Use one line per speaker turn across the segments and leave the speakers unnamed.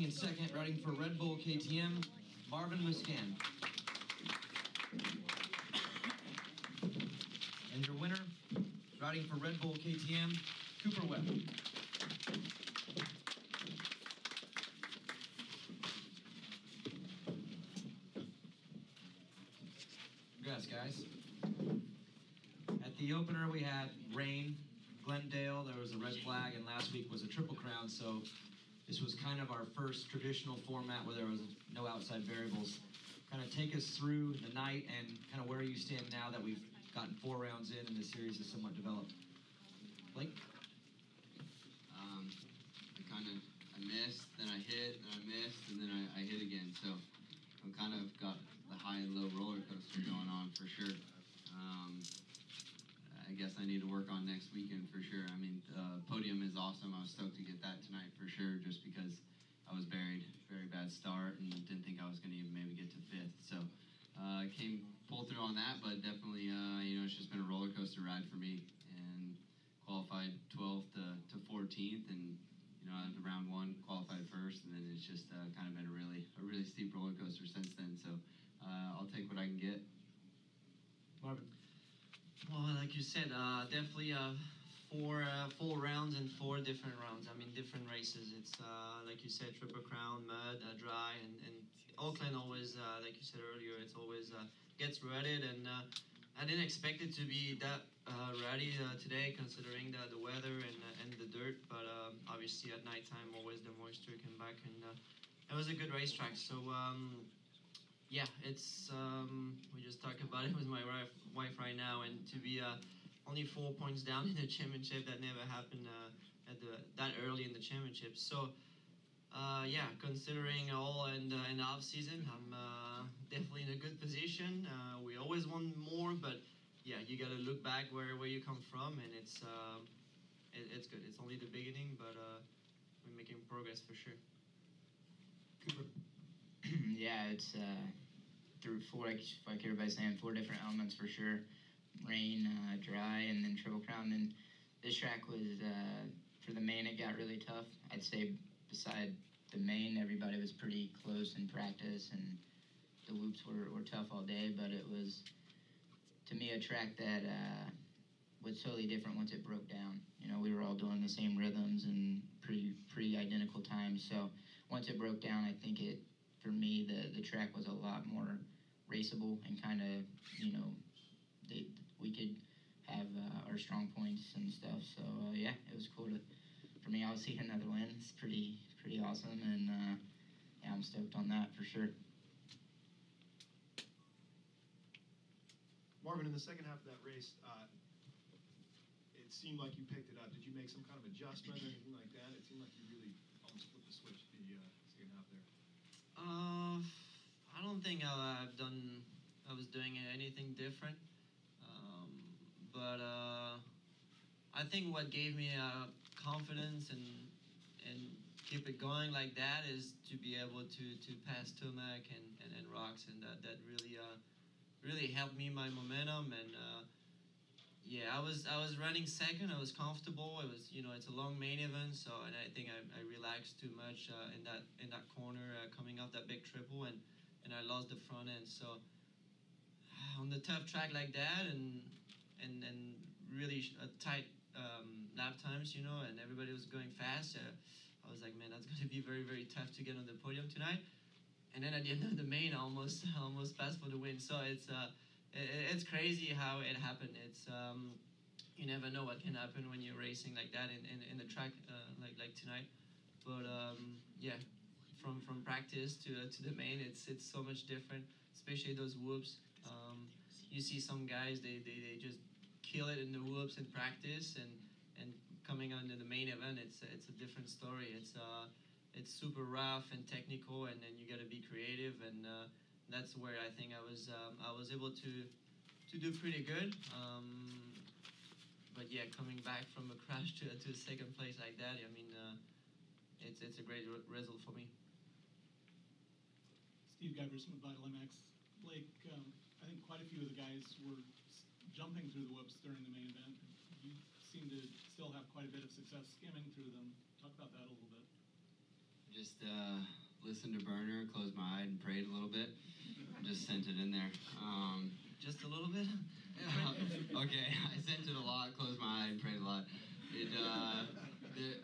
Finishing in second, riding for Red Bull KTM, Marvin Musquin. And your winner, riding for Red Bull KTM, Cooper Webb. Congrats, guys. At the opener, we had rain, Glendale. There was a red flag, and last week was a triple crown. So this was kind of our first traditional format where there was no outside variables. Kind of take us through the night and kind of where you stand now that we've gotten four rounds in and the series is somewhat developed. Blake?
Um, I kind of I missed, then I hit, then I missed, and then I, I hit again. So I'm kind of got the high and low roller coaster going on for sure. Um, I guess I need to work on next weekend for sure. I mean, the podium is awesome. I was stoked to get that tonight for sure, just because I was buried, very bad start, and didn't think I was going to even maybe get to fifth. So uh, came pulled through on that, but definitely, uh, you know, it's just been a roller coaster ride for me, and qualified 12th to, to 14th, and you know, the round one qualified first, and then it's just uh, kind of been a really a really steep roller coaster since then. So uh, I'll take what I can get.
Marvin?
Well, like you said, uh, definitely uh, four uh, four rounds and four different rounds. I mean, different races. It's uh, like you said, triple crown, mud, uh, dry, and, and Oakland always, uh, like you said earlier, it's always gets rutted. And I didn't expect it to be that ruddy today, considering the, the weather and and the dirt. But um, obviously, at nighttime, always the moisture came back, and it was a good racetrack. So. Um, yeah, it's um, we just talked about it with my wife, wife right now, and to be uh, only four points down in the championship that never happened uh, at the that early in the championship. So uh, yeah, considering all the, in the off season, I'm uh, definitely in a good position. Uh, we always want more, but yeah, you got to look back where, where you come from, and it's it, it's good. It's only the beginning, but uh, we're making progress for sure.
Cooper?
Yeah, it's uh, through four, like, like everybody's saying, four different elements for sure. Rain, uh, dry, and then triple crown. And this track was uh, for the main. It got really tough. I'd say beside the main, everybody was pretty close in practice, and the loops were, were tough all day. But it was to me a track that uh, was totally different once it broke down. You know, we were all doing the same rhythms and pretty pretty identical times. So once it broke down, I think it for me the the track was a lot more raceable and kind of you know they, we could have uh, our strong points and stuff. So uh, yeah, it was cool to for me. I was seeing another win. It's pretty pretty awesome, and uh, yeah, I'm stoked on that for sure.
Marvin, in the second half of that race, uh, it seemed like you picked it up. Did you make some kind of adjustment or anything like that? It seemed like you really almost flipped the switch the uh, second half there.
Uh, I don't think I, I've done. I was doing anything different, um, but uh, I think what gave me uh, confidence and and keep it going like that is to be able to to pass Tomac and, and, and Rocks, and that that really uh, really helped me my momentum and. Yeah, I was I was running second. I was comfortable. It was you know it's a long main event, so and I think I, I relaxed too much uh, in that in that corner uh, coming off that big triple and and I lost the front end. So on the tough track like that and and and really uh, tight um, lap times, you know, and everybody was going fast. Uh, I was like, man, that's going to be very very tough to get on the podium tonight. And then at the end of the main, I almost almost passed for the win. So it's uh it, it's crazy how it happened. It's um, you never know what can happen when you're racing like that in, in, in the track uh, like like tonight. But um, yeah, from from practice to uh, to the main, it's it's so much different. Especially those whoops. Um, you see some guys they, they, they just kill it in the whoops in practice and and coming on to the main event, it's it's a different story. It's uh it's super rough and technical, and then you got to be creative, and uh, that's where I think I was um, I was able to to do pretty good. Um, but yeah, coming back from a crash to, to a second place like that, I mean, uh, it's it's a great re- result for me.
Steve Giberson with Vital MX. Blake, um, I think quite a few of the guys were jumping through the whoops during the main event. You seem to still have quite a bit of success skimming through them. Talk about that a little bit.
Just uh, listened to Burner, closed my eye, and prayed a little bit. Just sent it in there. Um,
Just a little bit.
okay, I sent it a lot, closed my eye, and prayed a lot. It, uh,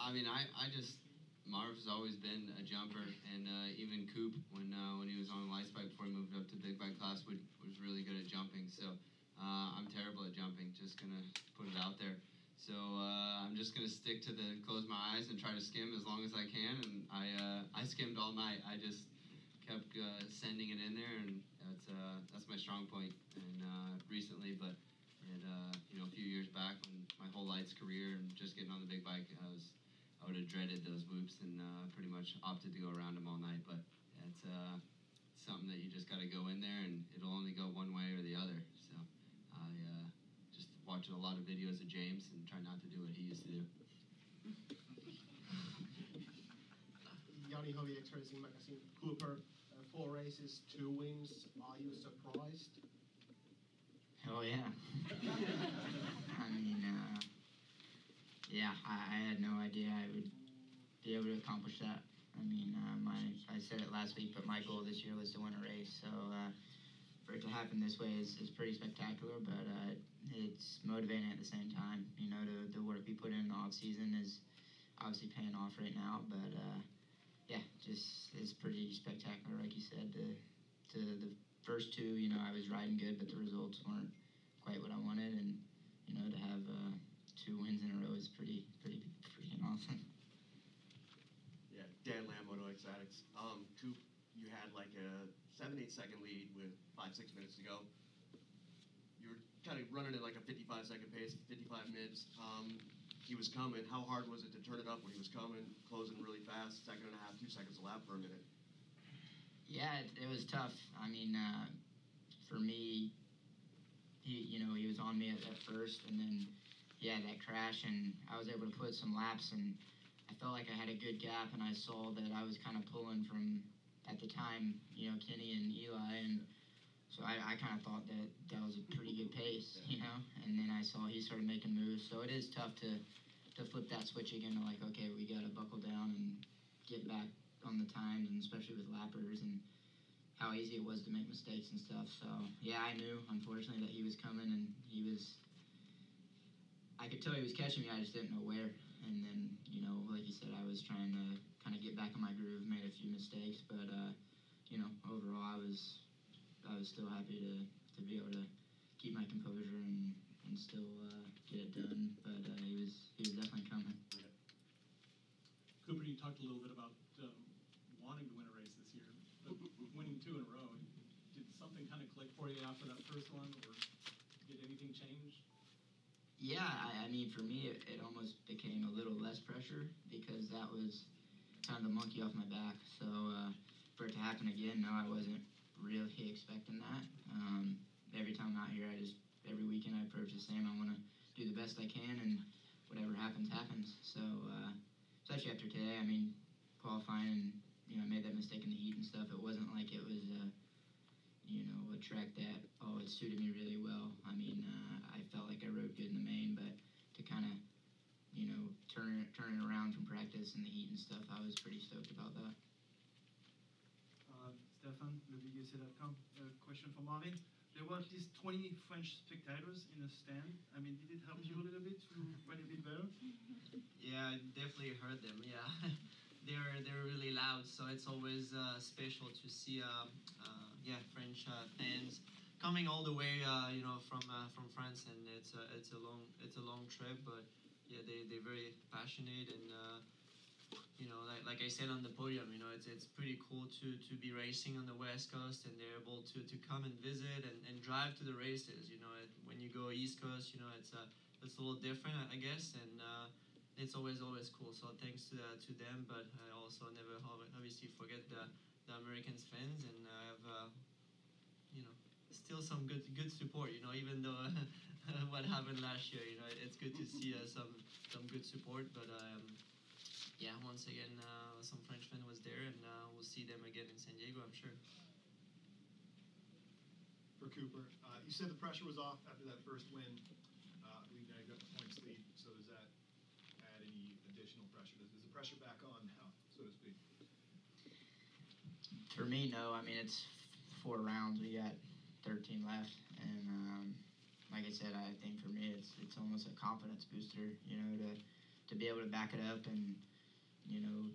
I mean, I, I just Marv's always been a jumper, and uh, even Coop when uh, when he was on the light bike before he moved up to big bike class would, was really good at jumping. So uh, I'm terrible at jumping. Just gonna put it out there. So uh, I'm just gonna stick to the close my eyes and try to skim as long as I can. And I uh, I skimmed all night. I just kept uh, sending it in there, and that's uh, that's my strong point. And uh, recently, but it, uh, you know a few years back when my whole lights career and just getting on the big bike, I was I would have dreaded those whoops and uh, pretty much opted to go around them all night. But it's uh, something that you just got to go in there, and it'll only go one way or the other. So I just watch a lot of videos of James and try not to do what he used to do.
Yanni X Racing Magazine. Cooper, four races, two wins. Are you surprised?
Oh yeah. I mean, uh, yeah, I, I had no idea I would be able to accomplish that. I mean, uh, my I said it last week, but my goal this year was to win a race. So uh, for it to happen this way is, is pretty spectacular, but uh, it's motivating at the same time. You know, the, the work we put in the off season is obviously paying off right now, but uh, yeah, just it's pretty spectacular, like you said. To to the first two, you know, I was riding good, but the results weren't quite what I wanted, and you know, to have uh, two wins in a row is pretty pretty freaking awesome.
Yeah, Dan Lamb, Moto Addicts. Um, Coop, you had like a seven, eight second lead with five, six minutes to go. You were kind of running at like a 55 second pace, 55 mids. Um, he was coming. How hard was it to turn it up when he was coming, closing really fast, second and a half, two seconds a lap for a minute?
Yeah, it, it was tough. I mean, uh, for me, he you know he was on me at, at first, and then he had that crash, and I was able to put some laps, and I felt like I had a good gap, and I saw that I was kind of pulling from at the time, you know, Kenny and Eli, and so I, I kind of thought that that was a pretty good pace, you know, and then I saw he started making moves, so it is tough to to flip that switch again to like, okay, we got to buckle down and get back on the times, and especially with lappers and how easy it was to make mistakes and stuff. So yeah, I knew unfortunately that he was coming, and he was. I could tell he was catching me. I just didn't know where. And then you know, like you said, I was trying to kind of get back in my groove, made a few mistakes, but uh, you know, overall, I was I was still happy to to be able to keep my composure and and still uh, get it done. But uh, he was he was definitely coming.
Cooper, you talked a little bit about um, wanting to win a race this year, but winning two in a row. Did something kind of click for you after that first one, or did anything change?
Yeah, I, I mean, for me, it, it almost became a little less pressure because that was kind of the monkey off my back. So uh, for it to happen again, no, I wasn't really expecting that. Um, every time I'm out here, I just every weekend I approach the same. I want to do the best I can, and whatever happens, happens. So uh, especially after today, I mean, qualifying and you know, I made that mistake in the heat and stuff. It wasn't like it was. Uh, you know, a track that oh, it suited me really well. I mean, uh, I felt like I rode good in the main, but to kind of, you know, turn turn around from practice and the heat and stuff, I was pretty stoked about that.
Uh. A question for Marvin. There were at least 20 French spectators in the stand. I mean, did it help you a little bit to run a bit better?
Yeah, it definitely heard them. Yeah, they're they're really loud, so it's always uh, special to see uh, uh, yeah French uh, fans coming all the way uh, you know from uh, from France, and it's a it's a long it's a long trip, but yeah they they're very passionate and uh, you know, like, like I said on the podium, you know, it's, it's pretty cool to, to be racing on the West Coast and they're able to, to come and visit and, and drive to the races. You know, it, when you go East Coast, you know, it's a, it's a little different, I I guess, and uh, it's always, always cool. So thanks to, uh, to them, but I also never obviously forget the, the Americans fans and I have, uh, you know, still some good, good support, you know, even though what happened last year, you know, it's good to see uh, some, some good support, but um, yeah, once again, uh, some Frenchmen was there, and uh, we'll see them again in San Diego, I'm sure.
For Cooper, uh, you said the pressure was off after that first win. Uh, we now got the points lead, so does that add any additional pressure? Is, is the pressure back on now, so to speak?
For me, no. I mean, it's four rounds. We got 13 left, and um, like I said, I think for me, it's it's almost a confidence booster. You know, to to be able to back it up and you know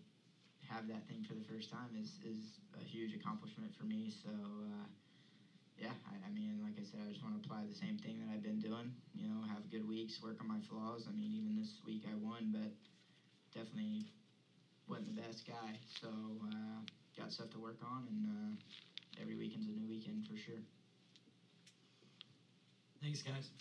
have that thing for the first time is is a huge accomplishment for me. So. Uh, yeah, I, I mean, like I said, I just want to apply the same thing that I've been doing. You know, have good weeks, work on my flaws. I mean, even this week I won, but definitely wasn't the best guy. So uh, got stuff to work on, and uh, every weekend's a new weekend for sure.
Thanks, guys.